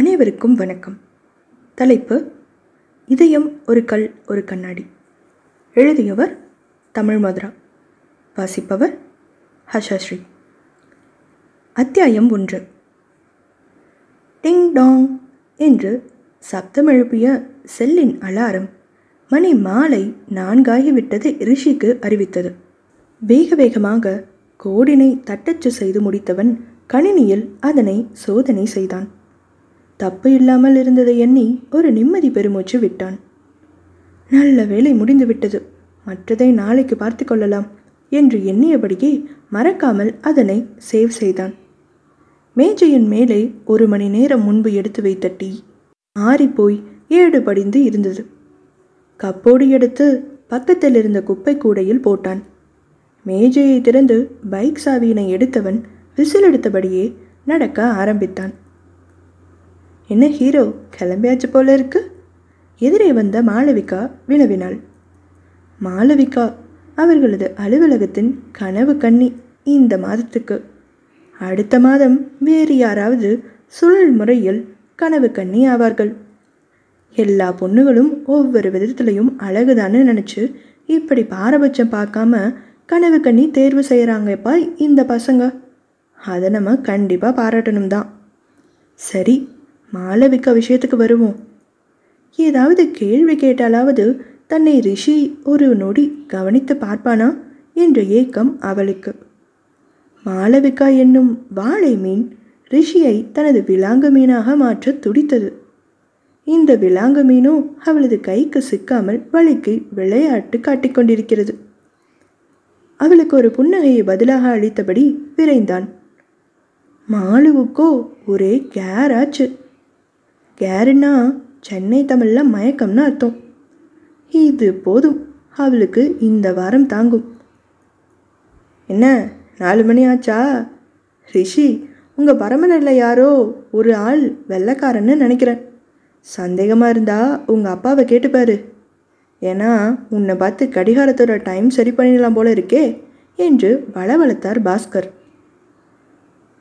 அனைவருக்கும் வணக்கம். தலைப்பு இதயம் ஒரு கல் ஒரு கண்ணாடி. எழுதியவர் தமிழ் மதுரா. வாசிப்பவர் ஹஷாஸ்ரீ. அத்தியாயம் ஒன்று. டிங் டாங் என்று சப்தம் எழுப்பிய செல்லின் அலாரம் மணி மாலை நான்காகிவிட்டது ரிஷிக்கு அறிவித்தது. வேக வேகமாக கோடினை தட்டச்சு செய்து முடித்தவன் கணினியில் அதனை சோதனை செய்தான். தப்பு இல்லாமல் இருந்ததை எண்ணி ஒரு நிம்மதி பெருமூச்சு விட்டான். நல்ல வேலை முடிந்துவிட்டது மற்றதை நாளைக்கு பார்த்து கொள்ளலாம் என்று எண்ணியபடியே மறக்காமல் அதனை சேவ் செய்தான். மேஜையின் மேலே ஒரு மணி நேரம் முன்பு எடுத்து வைத்த டீ ஆறிப்போய் ஏடு படிந்து இருந்தது. கப்போடு எடுத்து பக்கத்தில் இருந்த குப்பை கூடையில் போட்டான். மேஜையை திறந்து பைக் சாவியினை எடுத்தவன் விசில் எடுத்தபடியே நடக்க ஆரம்பித்தான். என்ன ஹீரோ கிளம்பியாச்சு போல இருக்கு? எதிரே வந்த மாளவிகா வினவினாள். மாளவிகா அவர்களது அலுவலகத்தின் கனவு கண்ணி இந்த மாதத்துக்கு. அடுத்த மாதம் வேறு யாராவது சுழல் முறையில் கனவு கண்ணி ஆவார்கள். எல்லா பொண்ணுகளும் ஒவ்வொரு விதத்துலையும் அழகுதான்னு நினச்சி இப்படி பாரபட்சம் பார்க்காம கனவு கண்ணி தேர்வு செய்கிறாங்கப்பா இந்த பசங்க. அதை நம்ம கண்டிப்பாக பாராட்டணும் தான் சரி மாளவிகா விஷயத்துக்கு வருவோம். ஏதாவது கேள்வி கேட்டாலாவது தன்னை ரிஷி ஒரு நொடி கவனித்து பார்ப்பானா என்ற ஏக்கம் அவளுக்கு. மாளவிகா என்னும் வாழை மீன் ரிஷியை தனது விலாங்கு மீனாக மாற்ற துடித்தது. இந்த விலாங்கு மீனோ அவளது கைக்கு சிக்காமல் வழிக்கு விளையாட்டு காட்டிக்கொண்டிருக்கிறது அவளுக்கு ஒரு புன்னகையை பதிலாக அளித்தபடி விரைந்தான். மாலுவுக்கோ ஒரே கேராச்சு கேருன்னா சென்னை தமிழில் மயக்கம்னு அர்த்தம். இது போதும். அவளுக்கு இந்த வாரம் தாங்கும். என்ன நாலு மணி ஆச்சா? ரிஷி உங்கள் பரமனில் யாரோ ஒரு ஆள் வெள்ளைக்காரன்னு நினைக்கிறேன். சந்தேகமாக இருந்தால் உங்கள் அப்பாவை கேட்டுப்பாரு ஏன்னா உன்னை பார்த்து கடிகாரத்தோட டைம் சரி பண்ணிடலாம் போல இருக்கே என்று வளவளத்தார் பாஸ்கர்.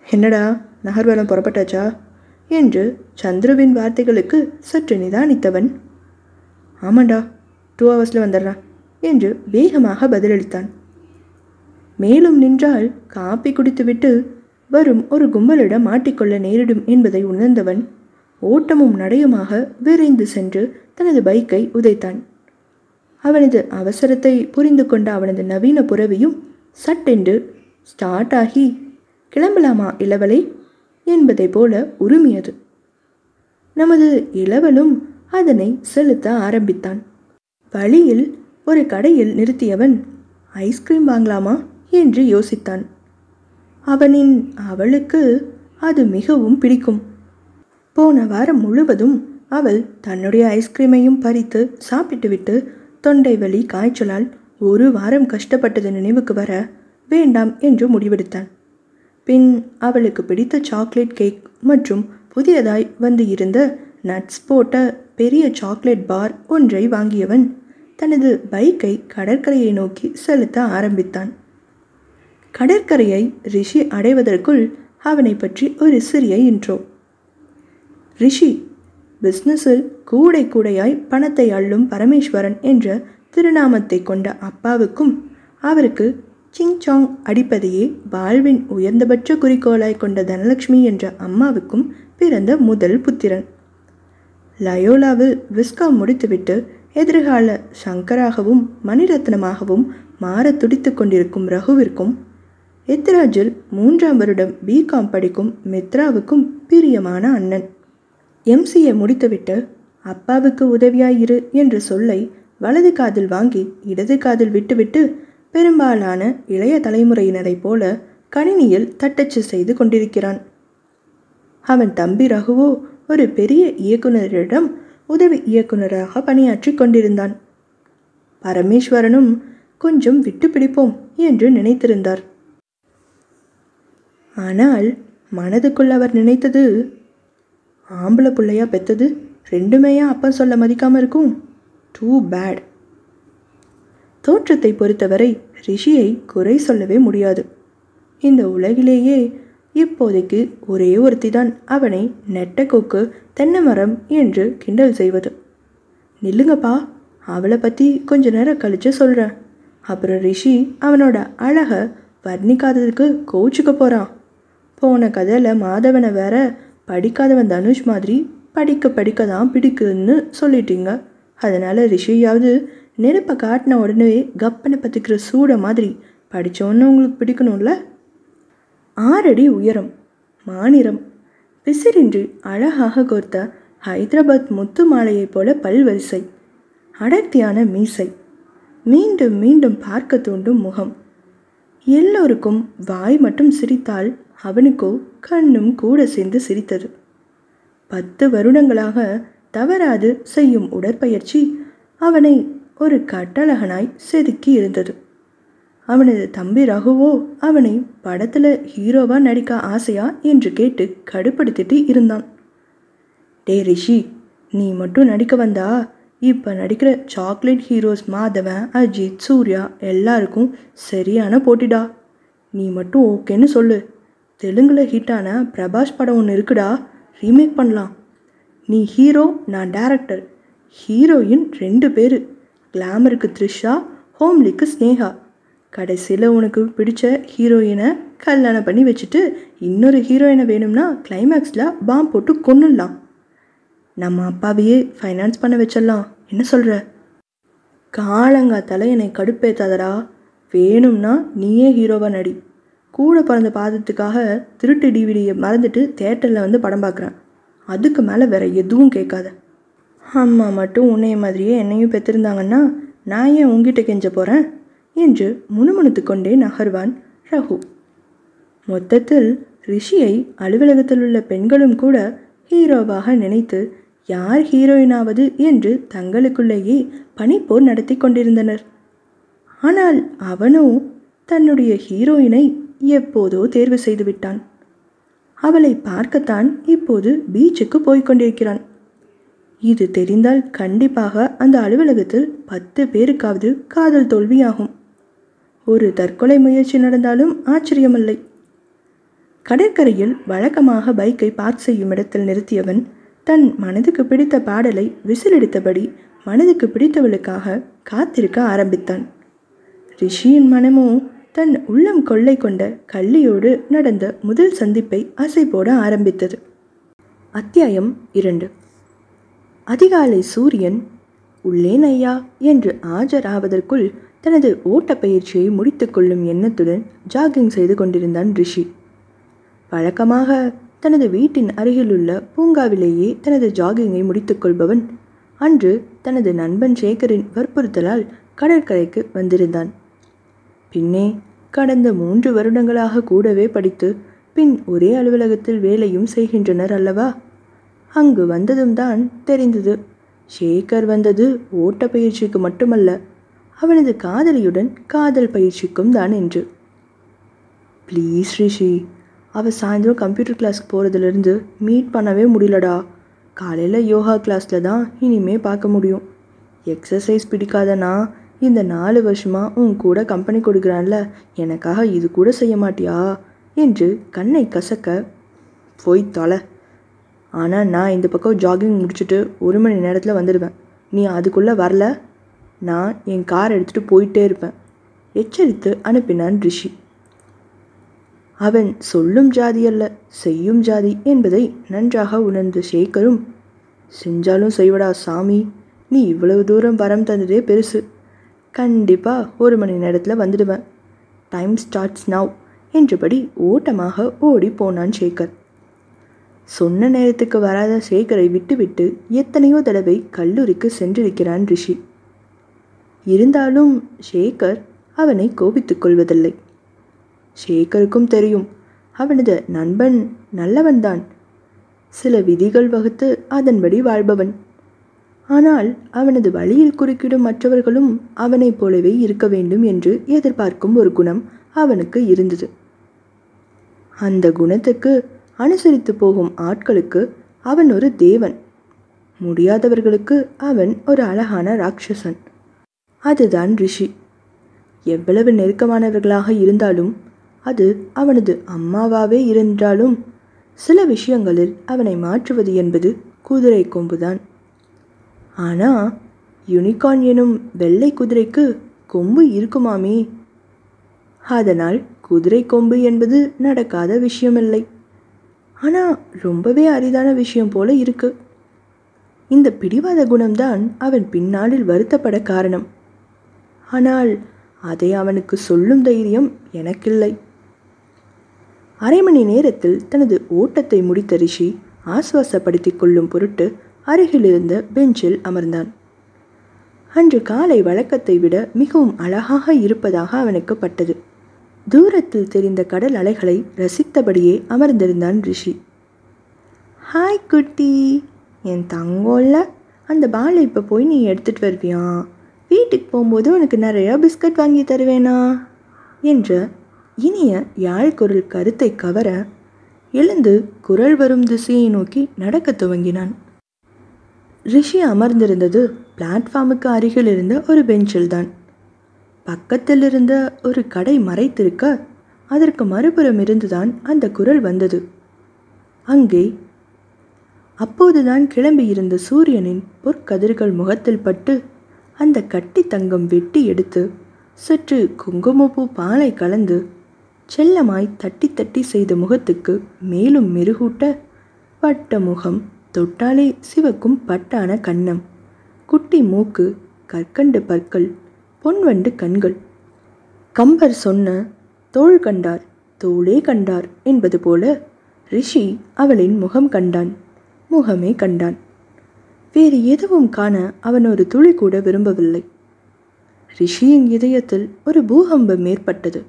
என்னடா நகர்வலம் புறப்பட்டாச்சா? என்று சந்துருவின் வார்த்தைகளுக்கு சற்று நிதானித்தவன். ஆமாண்டா டூ ஹவர்ஸில் வந்துடுறான் என்று வேகமாக பதிலளித்தான். மேலும் நின்றால் காப்பி குடித்துவிட்டு வரும் ஒரு கும்பலிடம் மாட்டிக்கொள்ள நேரிடும் என்பதை உணர்ந்தவன் ஓட்டமும் நடையுமாக விரைந்து சென்று தனது பைக்கை உதைத்தான். அவனது அவசரத்தை புரிந்து கொண்ட அவனது நவீன புறவியும் சட்டென்று ஸ்டார்ட் ஆகி கிளம்பலாமா இளவலை? என்பதை போல உரிமையது. நமது இளவலும் அதனை செலுத்த ஆரம்பித்தான். வழியில் ஒரு கடையில் நிறுத்தியவன் ஐஸ்கிரீம் வாங்கலாமா? என்று யோசித்தான். அவனின் அவளுக்கு அது மிகவும் பிடிக்கும். போன வாரம் முழுவதும் அவள் தன்னுடைய ஐஸ்கிரீமையும் பறித்து சாப்பிட்டுவிட்டு தொண்டை வலி காய்ச்சலால் ஒரு வாரம் கஷ்டப்பட்டது நினைவுக்கு வர வேண்டாம் என்று முடிவெடுத்தான். பின் அவளுக்கு பிடித்த சாக்லேட் கேக் மற்றும் புதியதாய் வந்து இருந்த நட்ஸ் போட்ட பெரிய சாக்லேட் பார் ஒன்றை வாங்கியவன் தனது பைக்கை கடற்கரையை நோக்கி செலுத்த ஆரம்பித்தான். கடற்கரையை ரிஷி அடைவதற்குள் அவனை பற்றி ஒரு சிறிய இன்ட்ரோ. ரிஷி பிஸ்னஸில் கூடை கூடையாய் பணத்தை அள்ளும் பரமேஸ்வரன் என்ற திருநாமத்தை கொண்ட அப்பாவுக்கும் அவருக்கு சிங் சாங் அடிப்பதையே வாழ்வின் உயர்ந்தபட்ச குறிக்கோளாய் கொண்ட தனலட்சுமி என்ற அம்மாவுக்கும் பிறந்த முதல் புத்திரன். லயோலாவில் விஸ்காம் முடித்துவிட்டு எதிர்கால சங்கராகவும் மணிரத்னமாகவும் மாற துடித்து கொண்டிருக்கும் ரகுவிற்கும் எத்ராஜில் மூன்றாம் வருடம் பிகாம் படிக்கும் மித்ராவுக்கும் பிரியமான அண்ணன். எம்சிஏ முடித்துவிட்டு அப்பாவுக்கு உதவியாயிரு என்ற சொல்லை வலது காதில் வாங்கி இடது காதில் விட்டுவிட்டு பெரும்பாலான இளைய தலைமுறையினரைப் போல கணினியில் தட்டச்சு செய்து கொண்டிருக்கிறான். அவன் தம்பி ரகுவோ ஒரு பெரிய இயக்குனரிடம் உதவி இயக்குனராக பணியாற்றி கொண்டிருந்தான். பரமேஸ்வரனும் கொஞ்சம் விட்டு பிடிப்போம் என்று நினைத்திருந்தார். ஆனால் மனதுக்குள் அவர் நினைத்தது ஆம்பளை பிள்ளையா பெத்தது ரெண்டுமேயா அப்பா சொல்ல மதிக்காம இருக்கும்? டூ பேட் தோற்றத்தை பொறுத்தவரை ரிஷியை குறை சொல்லவே முடியாது. இந்த உலகிலேயே இப்போதைக்கு ஒரே ஒருத்தி தான் அவனை நெட்டக்கோக்கு தென்னை மரம் என்று கிண்டல் செய்வது. நில்லுங்கப்பா அவளை பற்றி கொஞ்ச நேரம் கழிச்சு சொல்கிறேன் அப்புறம் ரிஷி அவனோட அழகை வர்ணிக்காததுக்கு கோச்சுக்க போகிறான் போன கதையில் மாதவனை வேற படிக்காதவன் தனுஷ் மாதிரி படிக்க படிக்க தான் பிடிக்குதுன்னு சொல்லிட்டீங்க. அதனால் ரிஷியாவது நெருப்பை காட்டின உடனே கப்பனை பற்றிக்கிற சூடை மாதிரி படித்தோன்னு உங்களுக்கு பிடிக்கணும்ல? ஆறடி உயரம் மாநிறம். பிசிறின்றி அழகாக கோர்த்த ஹைதராபாத் முத்து மாலையைப் போல பல்வரிசை அடர்த்தியான மீசை. மீண்டும் மீண்டும் பார்க்க தூண்டும் முகம். எல்லோருக்கும் வாய் மட்டும் சிரித்தால் அவனுக்கோ கண்ணும் கூட சேர்ந்து சிரித்தது. பத்து வருடங்களாக தவறாது செய்யும் உடற்பயிற்சி அவனை ஒரு கட்டழகனாய் செதுக்கி இருந்தது. அவனது தம்பி ரகுவோ அவனை படத்தில் ஹீரோவாக நடிக்க ஆசையா என்று கேட்டு கடுப்படுத்திட்டு இருந்தான். டே ரிஷி நீ மட்டும் நடிக்க வந்தா இப்போ நடிக்கிற சாக்லேட் ஹீரோஸ் மாதவன் அஜித் சூர்யா எல்லாருக்கும் சரியான போட்டிடா. நீ மட்டும் ஓகேன்னு சொல்லு. தெலுங்கில் ஹிட்டான பிரபாஸ் படம் ஒன்று இருக்குடா ரீமேக் பண்ணலாம். நீ ஹீரோ நான் டேரக்டர். ஹீரோயின் ரெண்டு பேர். கிளாமருக்கு த்ரிஷா ஹோம்லிக்கு ஸ்னேகா. கடைசியில் உனக்கு பிடிச்ச ஹீரோயினை கல்யாணம் பண்ணி வச்சுட்டு இன்னொரு ஹீரோயினை வேணும்னா கிளைமேக்ஸில் பாம் போட்டு கொன்னுடலாம். நம்ம அப்பாவையே ஃபைனான்ஸ் பண்ண வச்சிடலாம். என்ன சொல்கிற காலங்காத்தால் என்னை கடுப்பேத்தாதடா. வேணும்னா நீயே ஹீரோவாக நடி. கூட பிறந்த பாதத்துக்காக திருட்டு டிவிடியை மறந்துட்டு தேட்டரில் வந்து படம் பார்க்குறேன் அதுக்கு மேலே வேற எதுவும் கேட்காத. அம்மா மட்டும் உன்னைய மாதிரியே என்னையும் பெற்றிருந்தாங்கன்னா நான் ஏன் உங்ககிட்ட கெஞ்ச போகிறேன் என்று முணுமுணுத்து கொண்டே நகர்வான் ரகு. மொத்தத்தில் ரிஷியை அலுவலகத்தில் உள்ள பெண்களும் கூட ஹீரோவாக நினைத்து யார் ஹீரோயினாவது? என்று தங்களுக்குள்ளேயே பனிப்போர் நடத்தி கொண்டிருந்தனர். ஆனால் அவனோ தன்னுடைய ஹீரோயினை எப்போதோ தேர்வு செய்து விட்டான் அவளை பார்க்கத்தான் இப்போது பீச்சுக்கு போய்க் கொண்டிருக்கிறான். இது தெரிந்தால் கண்டிப்பாக அந்த அலுவலகத்தில் பத்து பேருக்காவது காதல் தோல்வியாகும். ஒரு தற்கொலை முயற்சி நடந்தாலும் ஆச்சரியமில்லை. கடற்கரையில் வழக்கமாக பைக்கை பார்க் செய்யும் இடத்தில் நிறுத்தியவன் தன் மனதுக்கு பிடித்த பாடலை விசிலெடுத்தபடி மனதுக்கு பிடித்தவளுக்காக காத்திருக்க ஆரம்பித்தான். ரிஷியின் மனமோ தன் உள்ளம் கொள்ளை கொண்ட கள்ளியோடு நடந்த முதல் சந்திப்பை அசை போட ஆரம்பித்தது. அத்தியாயம் இரண்டு. அதிகாலை சூரியன் உள்ளேன் ஐயா என்று ஆஜராவதற்குள் தனது ஓட்டப்பயிற்சியை முடித்துக்கொள்ளும் எண்ணத்துடன் ஜாகிங் செய்து கொண்டிருந்தான் ரிஷி. வழக்கமாக தனது வீட்டின் அருகிலுள்ள பூங்காவிலேயே தனது ஜாகிங்கை முடித்துக்கொள்பவன் அன்று தனது நண்பன் சேகரின் வற்புறுத்தலால் கடற்கரைக்கு வந்திருந்தான். பின்னே கடந்த மூன்று வருடங்களாக கூடவே படித்து பின் ஒரே அலுவலகத்தில் வேலையும் செய்கின்றனர் அல்லவா? அங்கு வந்ததும் தான் தெரிந்தது. ஷேகர் வந்தது ஓட்ட பயிற்சிக்கு மட்டுமல்ல அவனது காதலியுடன் காதல் பயிற்சிக்கும் தான் என்று. ப்ளீஸ் ரிஷி அவ சாயந்தரம் கம்ப்யூட்டர் கிளாஸ்க்கு போகிறதுலேருந்து மீட் பண்ணவே முடியலடா. காலையில் யோகா கிளாஸில் தான் இனிமே பார்க்க முடியும். எக்ஸசைஸ் பிடிக்காதனா? இந்த நாலு வருஷமாக உன் கூட கம்பெனி கொடுக்குறான்ல எனக்காக இது கூட செய்ய மாட்டியா? என்று கண்ணை கசக்க. போய் தொலை. ஆனால் நான் இந்த பக்கம் ஜாகிங் முடிச்சுட்டு ஒரு மணி நேரத்தில் வந்துடுவேன். நீ அதுக்குள்ளே வரல? நான் என் கார் எடுத்துகிட்டு போயிட்டே இருப்பேன். எச்சரித்து அனுப்பினான் ரிஷி. அவன் சொல்லும் ஜாதி அல்ல செய்யும் ஜாதி என்பதை நன்றாக உணர்ந்த சேகரும் செஞ்சாலும் செய்வடா சாமி நீ இவ்வளவு தூரம் வரம் தந்ததே பெருசு. கண்டிப்பாக ஒரு மணி நேரத்தில் வந்துடுவேன். டைம் ஸ்டார்ட்ஸ் நவ் என்றபடி ஓட்டமாக ஓடி போனான் சேகர். சொன்ன நேரத்துக்கு வராத சேகரை விட்டுவிட்டு எத்தனையோ தடவை கல்லூரிக்கு சென்றிருக்கிறான் ரிஷி. இருந்தாலும் சேகர் அவனை கோபித்துக் கொள்வதில்லை. சேகருக்கும் தெரியும் அவனது நண்பன் நல்லவன்தான். சில விதிகள் வகுத்து அதன்படி வாழ்பவன். ஆனால் அவனது வழியில் குறுக்கிடும் மற்றவர்களும் அவனைப் போலவே இருக்க வேண்டும் என்று எதிர்பார்க்கும் ஒரு குணம் அவனுக்கு இருந்தது. அந்த குணத்துக்கு அனுசரித்து போகும் ஆட்களுக்கு அவன் ஒரு தேவன். முடியாதவர்களுக்கு அவன் ஒரு அழகான ராட்சசன். அதுதான் ரிஷி. எவ்வளவு நெருக்கமானவர்களாக இருந்தாலும் அது அவனது அம்மாவாவே இருந்தாலும் சில விஷயங்களில் அவனை மாற்றுவது என்பது குதிரை கொம்புதான். ஆனால் யூனிகார்ன் எனும் வெள்ளை குதிரைக்கு கொம்பு இருக்குமாமே? அதனால் குதிரை கொம்பு என்பது நடக்காத விஷயமில்லை. ஆனால் ரொம்பவே அரிதான விஷயம் போல இருக்கு. இந்த பிடிவாத குணம்தான் அவன் பின்னாளில் வருத்தப்பட காரணம். ஆனால் அதை அவனுக்கு சொல்லும் தைரியம் எனக்கில்லை. அரை மணி நேரத்தில் தனது ஓட்டத்தை முடித்த ரிஷி ஆசுவாசப்படுத்திக் கொள்ளும் பொருட்டு அருகிலிருந்த பெஞ்சில் அமர்ந்தான். அன்று காலை வழக்கத்தை விட மிகவும் அழகாக இருப்பதாக அவனுக்கு பட்டது. தூரத்தில் தெரிந்த கடல் அலைகளை ரசித்தபடியே அமர்ந்திருந்தான் ரிஷி. ஹாய் குட்டி. என் தங்கோல்ல அந்த பாலை இப்போ போய் நீ எடுத்துட்டு வருவியா? வீட்டுக்கு போகும்போது உனக்கு நிறையா பிஸ்கட் வாங்கி தருவேனா? என்ற இனிய யாழ்குரல் கருத்தை கவர எழுந்து குரல் வரும் திசையை நோக்கி நடக்க துவங்கினான். ரிஷி அமர்ந்திருந்தது பிளாட்ஃபார்முக்கு அருகில் இருந்த ஒரு பெஞ்சில் தான் பக்கத்தில் இருந்த ஒரு கடை மறைத்திருக்க அதற்கு மறுபுறம் இருந்துதான் அந்த குரல் வந்தது. அங்கே அப்போதுதான் கிளம்பியிருந்த சூரியனின் பொற்கதிர்கள் முகத்தில் பட்டு அந்த கட்டி தங்கம் வெட்டி எடுத்து சற்று குங்குமப்பூ பாலை கலந்து செல்லமாய் தட்டி தட்டி செய்த முகத்துக்கு மேலும் மெருகூட்ட பட்ட முகம் தொட்டாலே சிவக்கும் பட்டான கன்னம். குட்டி மூக்கு கற்கண்டு பற்கள் பொன்வண்டு கண்கள். கம்பர் சொன்ன தோள் கண்டார் தோளே கண்டார் என்பது போல ரிஷி அவளின் முகம் கண்டான் முகமே கண்டான். வேறு எதுவும் காண அவன் ஒரு துளி கூட விரும்பவில்லை. ரிஷியின் இதயத்தில் ஒரு பூகம்பம் ஏற்பட்டது.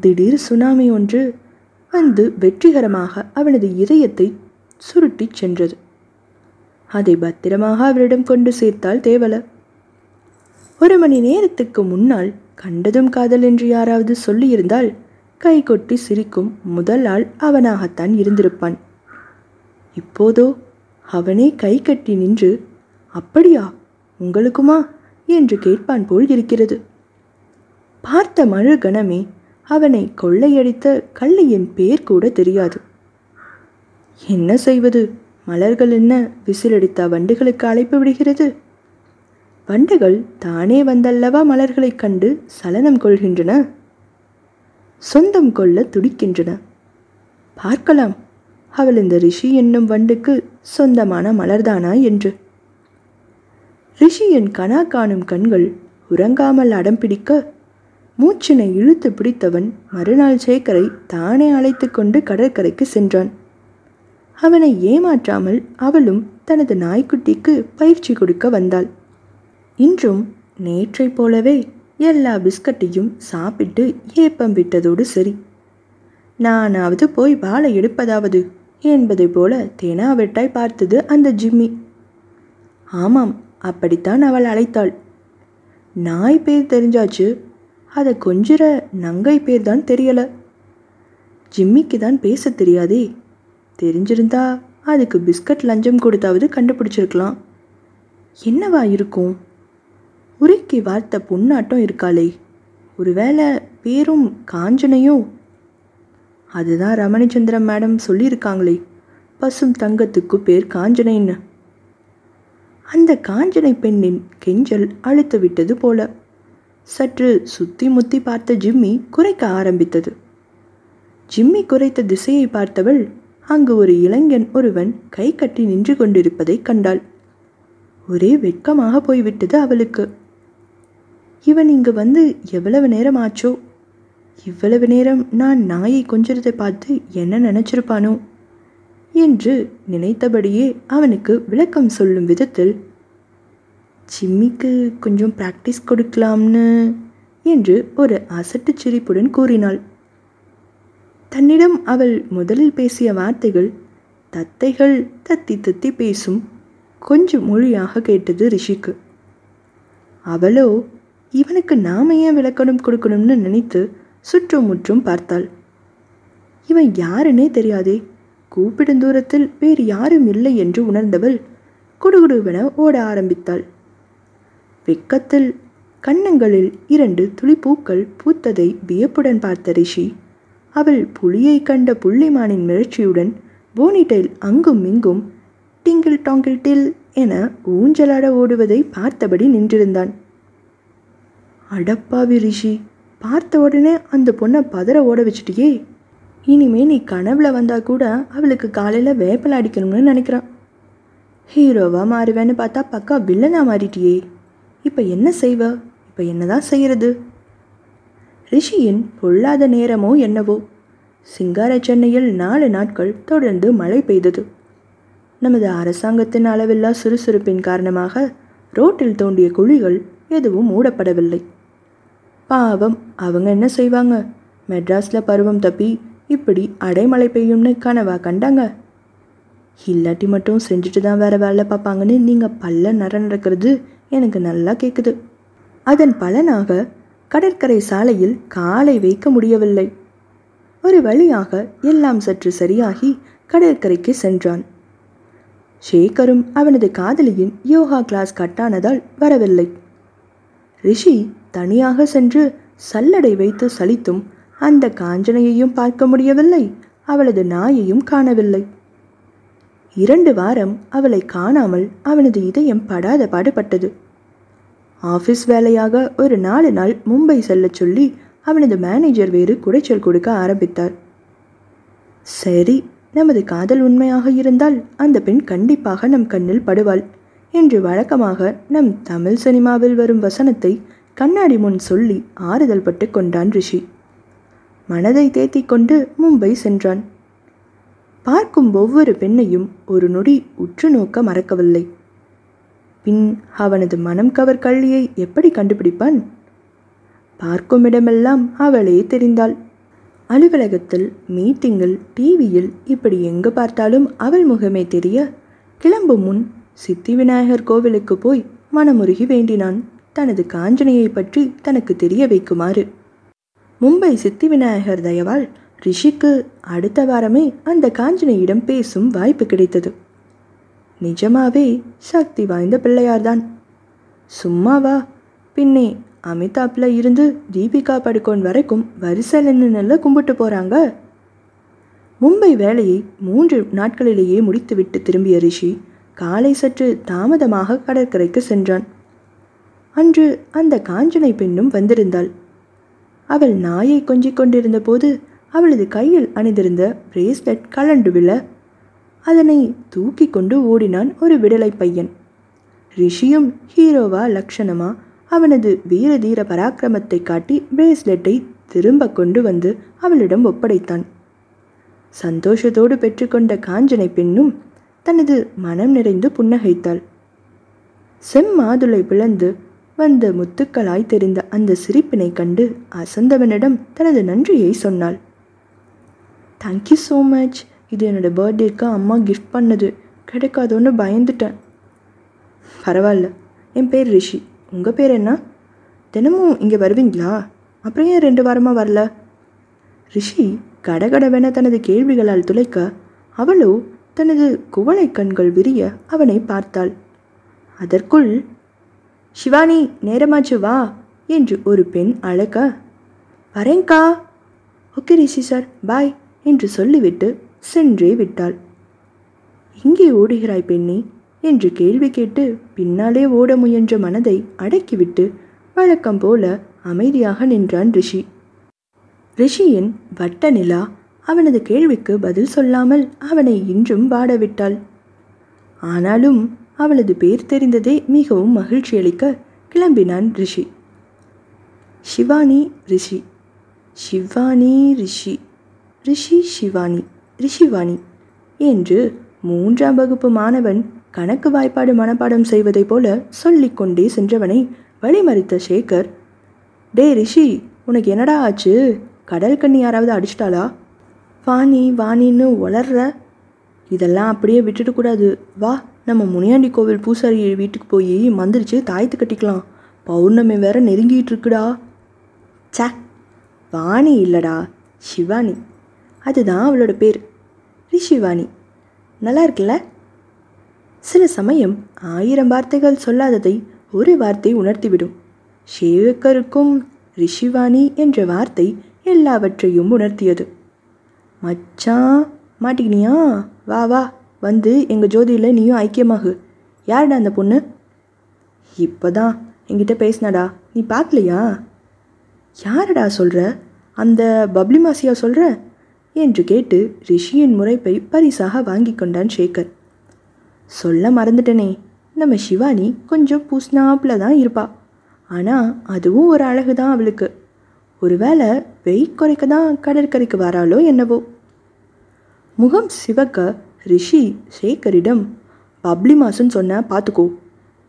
திடீர் சுனாமி ஒன்று வந்து வெற்றிகரமாக அவனது இதயத்தை சுருட்டிச் சென்றது. அதை பத்திரமாக அவரிடம் கொண்டு சேர்த்தால் தேவல. ஒரு மணி நேரத்துக்கு முன்னால் கண்டதும் காதல் என்று யாராவது சொல்லியிருந்தால் கை கொட்டி சிரிக்கும் முதல் ஆள் அவனாகத்தான் இருந்திருப்பான். இப்போதோ அவனே கை கட்டி நின்று அப்படியா உங்களுக்குமா? என்று கேட்பான் போல் இருக்கிறது. பார்த்த மழு கணமே அவனை கொள்ளையடித்த கள்ளையின் பேர் கூட தெரியாது. என்ன செய்வது? மலர்கள் என்ன விசிலடித்த வண்டுகளுக்கு அழைப்பு விடுகிறது? வண்டுகள் தானே வந்தல்லவா மலர்களைக் கண்டு சலனம் கொள்கின்றன? சொந்தம் கொள்ள துடிக்கின்றன. பார்க்கலாம். அவள் இந்த ரிஷி என்னும் வண்டுக்கு சொந்தமான மலர்தானா என்று. ரிஷியின் கனா காணும் கண்கள் உறங்காமல் அடம் பிடிக்க மூச்சினை இழுத்து பிடித்தவன் மறுநாள் சேகரை தானே அழைத்து கொண்டு கடற்கரைக்கு சென்றான். அவனை ஏமாற்றாமல் அவளும் தனது நாய்க்குட்டிக்கு பயிற்சி கொடுக்க வந்தாள். இன்றும் நேற்றைப் போலவே எல்லா பிஸ்கட்டையும் சாப்பிட்டு ஏப்பம் விட்டதோடு சரி. நானாவது போய் பாலை எடுப்பதாவது என்பதை போல தெனாவெட்டாய் பார்த்தது அந்த ஜிம்மி. ஆமாம் அப்படித்தான் அவள் அழைத்தாள். நாய் பேர் தெரிஞ்சாச்சு. அதை கொஞ்சிற நங்கை பேர் தான் தெரியல. ஜிம்மிக்கு தான் பேச தெரியாதே. தெரிஞ்சிருந்தா அதுக்கு பிஸ்கட் லஞ்சம் கொடுத்தாவது கண்டுபிடிச்சிருக்கலாம். என்னவா இருக்கும்? உருக்கி வார்த்த பொன்னாட்டம் இருக்காளே. ஒருவேளை பேரும் காஞ்சனையும் அதுதான் ரமணிச்சந்திரன் மேடம் சொல்லியிருக்காங்களே. பசும் தங்கத்துக்கு பேர் காஞ்சனைன்னு. அந்த காஞ்சனை பெண்ணின் கெஞ்சல் அழுத்து விட்டது போல. சற்று சுத்தி முத்தி பார்த்த ஜிம்மி குறைக்க ஆரம்பித்தது. ஜிம்மி குறைத்த திசையை பார்த்தவள் அங்கு ஒரு இளைஞன் ஒருவன் கை கட்டி நின்று கொண்டிருப்பதை கண்டாள். ஒரே வெட்கமாக போய்விட்டது அவளுக்கு. இவன் இங்கு வந்து எவ்வளவு நேரம் ஆச்சோ இவ்வளவு நேரம் நான் நாயை கொஞ்சிறதை பார்த்து என்ன நினைச்சிருப்பானோ? என்று நினைத்தபடியே அவனுக்கு விளக்கம் சொல்லும் விதத்தில் ஜிம்மிக்கு கொஞ்சம் பிராக்டிஸ் கொடுக்கலாம்னு என்று ஒரு அசட்டு சிரிப்புடன் கூறினாள். தன்னிடம் அவள் முதலில் பேசிய வார்த்தைகள் தத்தைகள் தத்தி தத்தி பேசும் கொஞ்சம் மொழியாக கேட்டது ரிஷிக்கு. அவளோ இவனுக்கு நாம ஏன் விளக்கணம் கொடுக்கணும்னு நினைத்து சுற்றும் முற்றும் பார்த்தாள். இவன் யாருன்னே தெரியாதே. கூப்பிடும் தூரத்தில் வேறு யாரும் இல்லை என்று உணர்ந்தவள் குடுகுடுவென ஓட ஆரம்பித்தாள். வெக்கத்தில் கன்னங்களில் இரண்டு துளிப்பூக்கள் பூத்ததை வியப்புடன் பார்த்த ரிஷி அவள் புலியை கண்ட புள்ளிமானின் மிரட்சியுடன் போனிடைல் அங்கும் இங்கும் டிங்கிள் டாங்கிள் டில் என ஊஞ்சலாட ஓடுவதை பார்த்தபடி நின்றிருந்தான். அடப்பாவி ரிஷி. பார்த்த உடனே அந்த பொண்ணை பதற ஓட வச்சுட்டியே. இனிமே நீ கனவுல வந்தா கூட அவளுக்கு காலையில் வேப்பலை அடிக்கணும்னு நினைக்கிறான். ஹீரோவா மாறுவேன்னு பார்த்தா பக்கா வில்லனா மாறிட்டியே. இப்போ என்ன செய்வ? இப்போ என்னதான் செய்யறது? ரிஷியின் பொல்லாத நேரமோ என்னவோ. சிங்கார சென்னையில் நாலு நாட்கள் தொடர்ந்து மழை பெய்தது. நமது அரசாங்கத்தின் அளவில்லா சுறுசுறுப்பின் காரணமாக ரோட்டில் தோண்டிய குழிகள் எதுவும் மூடப்படவில்லை. பாவம் அவங்க என்ன செய்வாங்க? மெட்ராஸில் பருவம் தப்பி இப்படி அடைமழை பெய்யும்னு கனவா கண்டாங்க? இல்லாட்டி மட்டும் செஞ்சுட்டு தான் வேற வேலை பார்ப்பாங்கன்னு நீங்கள் பல்ல நர நடக்கிறது எனக்கு நல்லா கேட்குது அதன் பலனாக கடற்கரை சாலையில் காலை வைக்க முடியவில்லை. ஒரு வழியாக எல்லாம் சற்று சரியாகி கடற்கரைக்கு சென்றான். ஷேகரும் அவனது காதலியின் யோகா கிளாஸ் கட்டானதால் வரவில்லை. ரிஷி தனியாக சென்று சல்லடை வைத்து சலித்தும் அந்த காஞ்சனையையும் பார்க்க முடியவில்லை. அவளது நாயையும் காணவில்லை. இரண்டு வாரம் அவளை காணாமல் அவனது இதயம் படாத பாடுபட்டது. ஆஃபீஸ் வேலையாக ஒரு நாலு நாள் மும்பை செல்லச் சொல்லி அவனது மேனேஜர் வேறு குடைச்சல் கொடுக்க ஆரம்பித்தார். சரி நமது காதல் உண்மையாக இருந்தால் அந்த பெண் கண்டிப்பாக நம் கண்ணில் படுவாள் என்று வழக்கமாக நம் தமிழ் சினிமாவில் வரும் வசனத்தை கண்ணாடி முன் சொல்லி ஆறுதல் பட்டு கொண்டான் ரிஷி. மனதை தேத்திக் கொண்டு மும்பை சென்றான். பார்க்கும் ஒவ்வொரு பெண்ணையும் ஒரு நொடி உற்று நோக்க மறக்கவில்லை. பின் அவனது மனம் கவர் கள்ளியை எப்படி கண்டுபிடிப்பான்? பார்க்கும் இடமெல்லாம் அவளே தெரிந்தாள். அலுவலகத்தில் மீட்டிங்கில் டிவியில் இப்படி எங்கு பார்த்தாலும் அவள் முகமே தெரிய கிளம்பும் முன் சித்தி விநாயகர் கோவிலுக்கு போய் மனமுருகி வேண்டினான். தனது காஞ்சனையை பற்றி தனக்கு தெரிய வைக்குமாறு. மும்பை சித்தி விநாயகர் தயவால் ரிஷிக்கு அடுத்த வாரமே அந்த காஞ்சனையிடம் பேசும் வாய்ப்பு கிடைத்தது. நிஜமாவே சக்தி வாய்ந்த பிள்ளையார்தான். சும்மாவா பின்னே அமிதாப்ல இருந்து தீபிகா படுகோன் வரைக்கும் வரிசையில் நின்று கும்பிட்டு போகிறாங்க மும்பை வேலையை மூன்று நாட்களிலேயே முடித்துவிட்டு திரும்பிய ரிஷி காலை சற்று தாமதமாக கடற்கரைக்கு சென்றான். அன்று அந்த காஞ்சனை பெண்ணும் வந்திருந்தாள். அவள் நாயை கொஞ்சிக் கொண்டிருந்த போது அவளது கையில் அணிந்திருந்த பிரேஸ்லெட் கலண்டு விழ அதனை தூக்கி கொண்டு ஓடினான் ஒரு விடலை பையன். ரிஷியும் ஹீரோவா லக்ஷணமா அவனது வீர தீர பராக்கிரமத்தை காட்டி பிரேஸ்லெட்டை திரும்ப கொண்டு வந்து அவளிடம் ஒப்படைத்தான். சந்தோஷத்தோடு பெற்றுக்கொண்ட காஞ்சனை பெண்ணும் தனது மனம் நிறைந்து புன்னகைத்தாள். செம்மாதுளை பிளந்து வந்த முத்துக்களாய் தெரிந்த அந்த சிரிப்பினை கண்டு அசந்தவனிடம் தனது நன்றியை சொன்னாள். தேங்க்யூ ஸோ மச் இது என்னோட பர்த்டேக்கு அம்மா கிஃப்ட் பண்ணது. கிடைக்காதோன்னு பயந்துட்டேன். பரவாயில்ல. என் பேர் ரிஷி. உங்கள் பேர் என்ன? தினமும் இங்கே வருவீங்களா? அப்புறம் ஏன் ரெண்டு வாரமாக வரல? ரிஷி கடகடவென தனது கேள்விகளால் துளைக்க அவளோ தனது குவளை கண்கள் விரிய அவனை பார்த்தாள். அதற்குள் சிவானி நேரமாச்சு வா என்று ஒரு பெண் அழைக்க வரேங்க்கா ஓகே ரிஷி சார் பாய் என்று சொல்லிவிட்டு சென்றே விட்டாள். இங்கே ஓடுகிறாய் பெண்ணே? என்று கேள்வி கேட்டு பின்னாலே ஓட முயன்ற மனதை அடக்கிவிட்டு வழக்கம் போல அமைதியாக நின்றான் ரிஷி. ரிஷியின் வட்ட நிலா அவனது கேள்விக்கு பதில் சொல்லாமல் அவனை இன்றும் வாடவிட்டாள் ஆனாலும் அவளது பேர் தெரிந்ததே மிகவும் மகிழ்ச்சியளிக்க கிளம்பினான் ரிஷி. ஷிவானி ரிஷி. ஷிவானி ரிஷி. ரிஷி ஷிவானி. ரிஷிவாணி என்று மூன்றாம் வகுப்பு மாணவன் கணக்கு வாய்ப்பாடு மனப்பாடம் செய்வதைப் போல சொல்லிக்கொண்டே சென்றவனை வழிமறித்த சேகர் டே ரிஷி உனக்கு என்னடா ஆச்சு? கடல் கண்ணி யாராவது அடிச்சிட்டாளா? வாணி வாணின்னு வளர்ற இதெல்லாம் அப்படியே விட்டுட்டு கூடாது. வா. நம்ம முனியாண்டி கோவில் பூசாரி வீட்டுக்கு போய் மந்திரிச்சு தாயத்து கட்டிக்கலாம். பௌர்ணமி வேற நெருங்கிட்டு இருக்குடா. சே வாணி இல்லடா சிவானி. அதுதான் அவளோட பேர். ரிஷிவாணி நல்லா இருக்குல்ல? சில சமயம் ஆயிரம் வார்த்தைகள் சொல்லாததை ஒரு வார்த்தை உணர்த்திவிடும். ஷேவக்கருக்கும் ரிஷிவாணி என்ற வார்த்தை எல்லாவற்றையும் உணர்த்தியது. மச்சான் மாட்டிக்கினியா? வா வா. வந்து எங்கள் ஜோதியில் நீயும் ஐக்கியமாகு. யாருடா அந்த பொண்ணு? இப்போதான் என்கிட்ட பேசினாடா. நீ பார்க்கலையா யாரடா சொல்கிற அந்த பப்ளி மாசியா சொல்கிற என்று கேட்டு ரிஷியின் முறைப்பை பரிசாக வாங்கி கொண்டான் சேகர். சொல்ல மறந்துட்டனே. நம்ம சிவானி கொஞ்சம் பூஸ்னாப்பில் தான் இருப்பா. ஆனால் அதுவும் ஒரு அழகு தான் அவளுக்கு. ஒருவேளை வெயிட் குறைக்க தான் கடற்கரைக்கு வராளோ என்னவோ. முகம் சிவக்க ரிஷி சேகரிடம் பப்ளி மாசுன்னு சொன்ன பார்த்துக்கோ.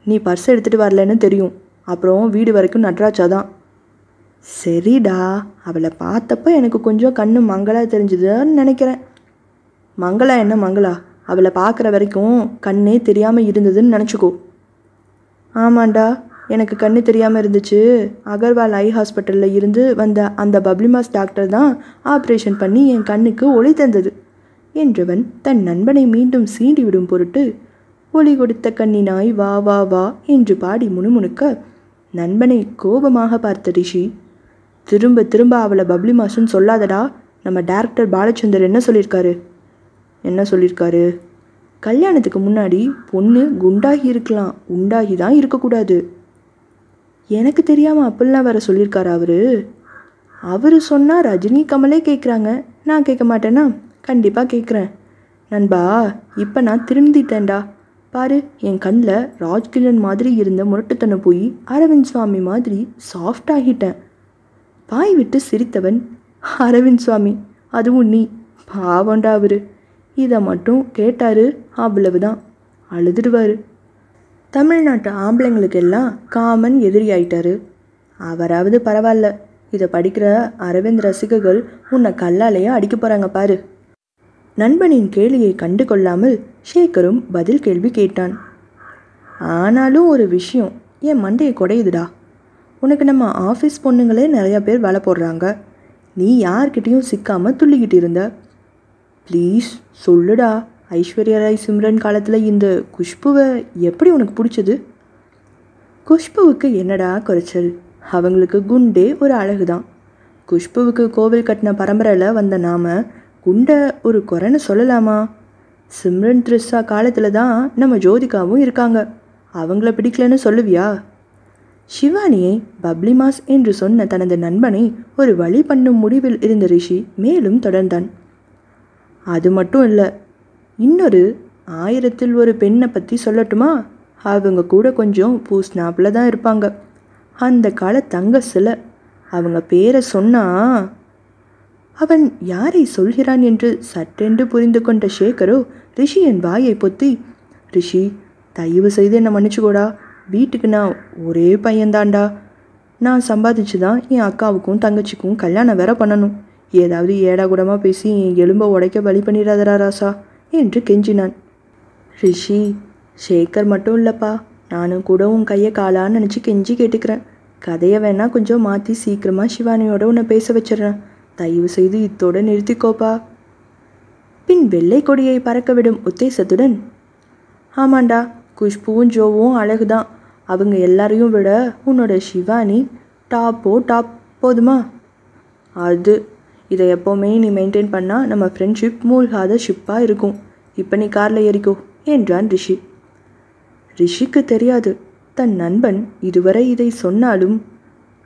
நீ பர்ஸ் எடுத்துகிட்டு வரலன்னு தெரியும். அப்புறம் வீடு வரைக்கும் நட்ராஜா தான் சரிடா. அவளை பார்த்தப்ப எனக்கு கொஞ்சம் கண்ணு மங்களா தெரிஞ்சுதுன்னு நினைக்கிறேன். மங்களா என்ன மங்களா? அவளை பார்க்குற வரைக்கும் கண்ணே தெரியாமல் இருந்ததுன்னு நினச்சிக்கோ. ஆமாண்டா. எனக்கு கண்ணு தெரியாமல் இருந்துச்சு. அகர்வால் ஐ ஹாஸ்பிட்டலில் இருந்து வந்த அந்த பப்ளிமாஸ் டாக்டர் தான் ஆப்ரேஷன் பண்ணி என் கண்ணுக்கு ஒளி தந்தது. என்றவன் தன் நண்பனை மீண்டும் சீண்டி விடும் பொருட்டு ஒளி கொடுத்த கண்ணினாய் வா வா வா என்று பாடி முணுமுணுக்க நண்பனை கோபமாக பார்த்த ரிஷி திரும்ப திரும்ப அவளை பப்ளி மாசுன்னு சொல்லாதடா நம்ம டேரக்டர் பாலச்சந்தர் என்ன சொல்லியிருக்காரு என்ன சொல்லியிருக்காரு கல்யாணத்துக்கு முன்னாடி பொண்ணு குண்டாகி இருக்கலாம் உண்டாகி தான் இருக்கக்கூடாது. எனக்கு தெரியாமல் அப்படிலாம் வேற சொல்லியிருக்காரு அவரு? அவர் சொன்னால் ரஜினி கமலே கேட்குறாங்க நான் கேட்க மாட்டேனா? கண்டிப்பாக கேட்குறேன் நண்பா இப்போ நான் திருந்திட்டேன்டா. பாரு என் கண்ணில் ராஜ்கிரண் மாதிரி இருந்த முரட்டுத்தனம் போய் அரவிந்த் சுவாமி மாதிரி சாஃப்ட் ஆகிட்டேன். பாய் விட்டு சிரித்தவன் அரவிந்த் சுவாமி அதுவும் நீ. பாவண்டா அவரு. இதை மட்டும் கேட்டாரு அவ்வளவுதான். அழுதுடுவார். தமிழ்நாட்டு ஆம்பளைங்களுக்கு எல்லாம் காமன் எதிரி ஆயிட்டாரு. அவராவது பரவாயில்ல. இதை படிக்கிற அரவிந்த் ரசிகர்கள் உன்னை கல்லாலேயே அடிக்க போகிறாங்க பாரு. நண்பனின் கேள்வியை கண்டு கொள்ளாமல் ஷேகரும் பதில் கேள்வி கேட்டான். ஆனாலும் ஒரு விஷயம் என் மண்டையை குடையுதுடா. உனக்கு நம்ம ஆஃபீஸ் பொண்ணுங்களே நிறையா பேர் வேலை போடுறாங்க. நீ யார்கிட்டயும் சிக்காமல் துள்ளிக்கிட்டு இருந்த. ப்ளீஸ் சொல்லுடா ஐஸ்வர்யா ராய் சிம்ரன் காலத்தில் இந்த குஷ்புவை எப்படி உனக்கு பிடிச்சது? குஷ்புவுக்கு என்னடா குறைச்சல்? அவங்களுக்கு குண்டே ஒரு அழகு தான் குஷ்புவுக்கு கோவில் கட்டின பரம்பரையில் வந்த நாம உண்டை ஒரு குறைன்னு சொல்லலாமா? சிம்ரன் த்ரிஷா காலத்தில் தான் நம்ம ஜோதிகாவும் இருக்காங்க. அவங்கள பிடிக்கலன்னு சொல்லுவியா? சிவானியை பப்ளிமாஸ் என்று சொன்ன தனது நண்பனை ஒரு வழி பண்ணும் முடிவில் இருந்த ரிஷி மேலும் தொடர்ந்தான். அது மட்டும் இல்லை இன்னொரு ஆயிரத்தில் ஒரு பெண்ணை பற்றி சொல்லட்டுமா? அவங்க கூட கொஞ்சம் பூஸ்னாப்பில் தான் இருப்பாங்க. அந்த கால தங்க சிலை அவங்க பேரை சொன்னா அவன் யாரை சொல்கிறான் என்று சட்டென்று புரிந்து கொண்ட சேகரோ ரிஷியின் வாயை பொத்தி ரிஷி தயவு செய்து என்னை மன்னிச்சுக்கோடா. வீட்டுக்கு நான் ஒரே பையன்தான்டா. நான் சம்பாதிச்சு தான் என் அக்காவுக்கும் தங்கச்சிக்கும் கல்யாணம் வேற பண்ணணும். ஏதாவது ஏடா கூடமாக பேசி என் எலும்பை உடைக்க வழி பண்ணிடாதரா ராசா என்று கெஞ்சினான். ரிஷி சேகர் மட்டும் இல்லைப்பா. நானும் கூட உன் கையை காலான்னு நினச்சி கெஞ்சி கேட்டுக்கிறேன். கதையை வேணால் கொஞ்சம் மாற்றி சீக்கிரமாக சிவானியோட உன்னை பேச வச்சிடுறேன். தயவு செய்து இத்தோட நிறுத்திக்கோப்பா. பின் வெள்ளை கொடியை பறக்கவிடும் உத்தேசத்துடன் ஆமாண்டா குஷ்புவும் ஜோவும் அழகுதான். அவங்க எல்லாரையும் விட உன்னோட சிவானி டாப்போ டாப் போதுமா? அது இதை எப்போவுமே நீ மெயின்டைன் பண்ணால் நம்ம ஃப்ரெண்ட்ஷிப் மூழ்காத ஷிப்பாக இருக்கும். இப்போ நீ காரில் ஏறிக்கோ என்றான் ரிஷி. ரிஷிக்கு தெரியாது தன் நண்பன் இதுவரை இதை சொன்னாலும்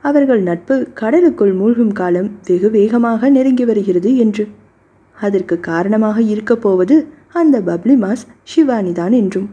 அவர்கள் நட்பு கடலுக்குள் மூழ்கும் காலம் வெகு வேகமாக நெருங்கி வருகிறது என்று. அதற்கு காரணமாக இருக்கப் போவது அந்த பப்ளி மாஸ் சிவானிதான் என்றும்.